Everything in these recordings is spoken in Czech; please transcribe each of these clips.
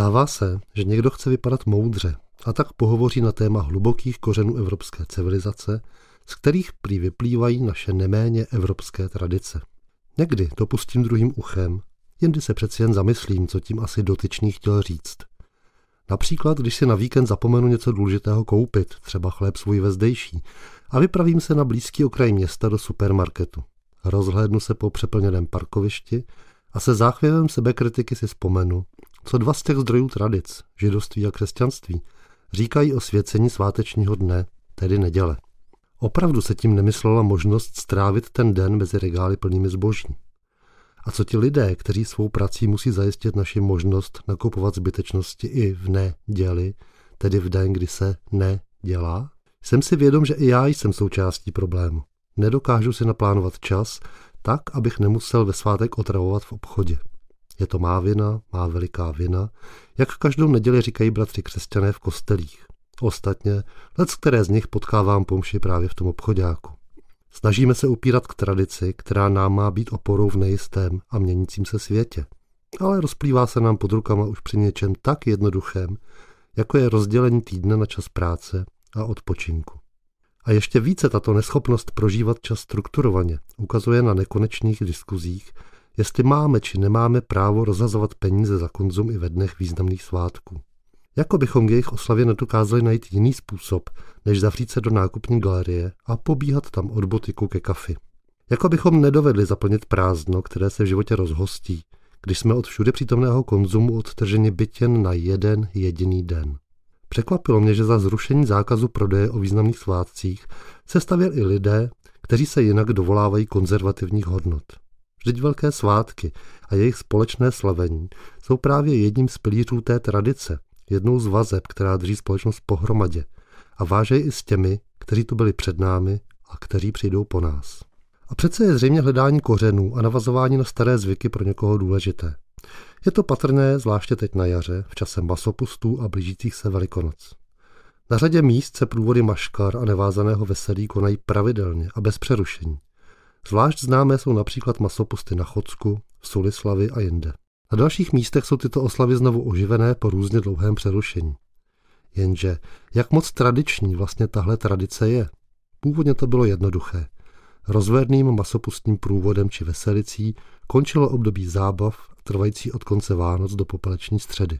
Stává se, že někdo chce vypadat moudře a tak pohovoří na téma hlubokých kořenů evropské civilizace, z kterých prý vyplývají naše neméně evropské tradice. Někdy to pustím druhým uchem, jindy se přeci jen zamyslím, co tím asi dotyčný chtěl říct. Například, když si na víkend zapomenu něco důležitého koupit, třeba chléb svůj vezdejší, a vypravím se na blízký okraj města do supermarketu. Rozhlédnu se po přeplněném parkovišti a se záchvěvem sebekritiky si vzpomenu, co dva z těch zdrojů tradic, židovství a křesťanství, říkají o svěcení svátečního dne, tedy neděle. Opravdu se tím nemyslela možnost strávit ten den mezi regály plnými zboží. A co ti lidé, kteří svou prací musí zajistit naši možnost nakupovat zbytečnosti i v neděli, tedy v den, kdy se nedělá? Jsem si vědom, že i já jsem součástí problému. Nedokážu si naplánovat čas tak, abych nemusel ve svátek otravovat v obchodě. Je to má vina, má veliká vina, jak každou neděli říkají bratři křesťané v kostelích. Ostatně, let které z nich potkávám pomši právě v tom obchodáku. Snažíme se upírat k tradici, která nám má být oporou v nejistém a měnícím se světě. Ale rozplývá se nám pod rukama už při něčem tak jednoduchém, jako je rozdělení týdne na čas práce a odpočinku. A ještě více tato neschopnost prožívat čas strukturovaně ukazuje na nekonečných diskuzích, jestli máme či nemáme právo rozhazovat peníze za konzum i ve dnech významných svátků. Jako bychom k jejich oslavě nedokázali najít jiný způsob, než zavřít se do nákupní galerie a pobíhat tam od botiku ke kafi. Jako bychom nedovedli zaplnit prázdno, které se v životě rozhostí, když jsme od všude přítomného konzumu odtrženi byt jen na jeden jediný den. Překvapilo mě, že za zrušení zákazu prodeje o významných svátcích se stavěl i lidé, kteří se jinak dovolávají konzervativních hodnot. Vždyť velké svátky a jejich společné slavení jsou právě jedním z pilířů té tradice, jednou z vazeb, která drží společnost pohromadě a váže i s těmi, kteří tu byli před námi a kteří přijdou po nás. A přece je zřejmě hledání kořenů a navazování na staré zvyky pro někoho důležité. Je to patrné zvláště teď na jaře, v čase masopustů a blížících se velikonoc. Na řadě míst se průvody maškar a nevázaného veselí konají pravidelně a bez přerušení. Zvlášť známé jsou například masopusty na Chodsku, v Sulislavy a jinde. Na dalších místech jsou tyto oslavy znovu oživené po různě dlouhém přerušení. Jenže, jak moc tradiční vlastně tahle tradice je? Původně to bylo jednoduché. Rozverným masopustním průvodem či veselicí končilo období zábav, trvající od konce Vánoc do popeleční středy.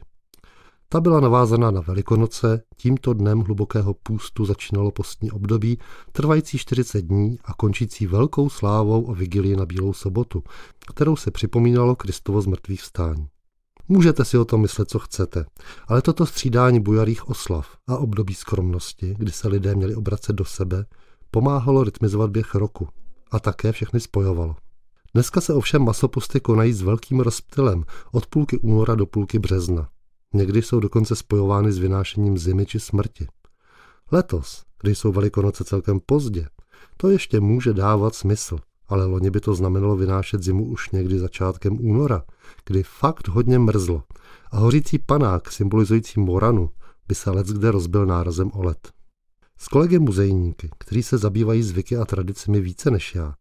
Ta byla navázaná na Velikonoce, tímto dnem hlubokého půstu začínalo postní období, trvající 40 dní a končící velkou slávou o vigilii na Bílou sobotu, kterou se připomínalo Kristovo z mrtvých vstání. Můžete si o tom myslet, co chcete, ale toto střídání bujarých oslav a období skromnosti, kdy se lidé měli obracet do sebe, pomáhalo rytmizovat běh roku a také všechny spojovalo. Dneska se ovšem masopusty konají s velkým rozptylem od půlky února do půlky března. Někdy jsou dokonce spojovány s vynášením zimy či smrti. Letos, kdy jsou velikonoce celkem pozdě, to ještě může dávat smysl, ale loni by to znamenalo vynášet zimu už někdy začátkem února, kdy fakt hodně mrzlo a hořící panák symbolizující moranu by se let kde rozbil nárazem o led. S kolegy muzejníky, kteří se zabývají zvyky a tradicemi více než já,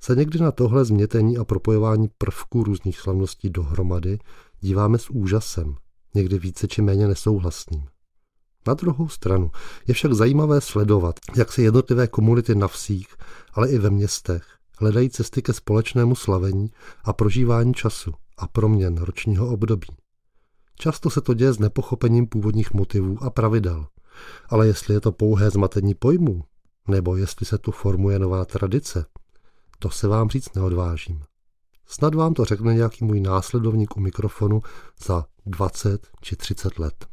se někdy na tohle změtení a propojování prvků různých slavností dohromady díváme s úžasem, někdy více či méně nesouhlasným. Na druhou stranu je však zajímavé sledovat, jak se jednotlivé komunity na vsích, ale i ve městech hledají cesty ke společnému slavení a prožívání času a proměn ročního období. Často se to děje s nepochopením původních motivů a pravidel. Ale jestli je to pouhé zmatení pojmů, nebo jestli se tu formuje nová tradice, to se vám říct neodvážím. Snad vám to řekne nějaký můj následovník u mikrofonu za 20 či 30 let.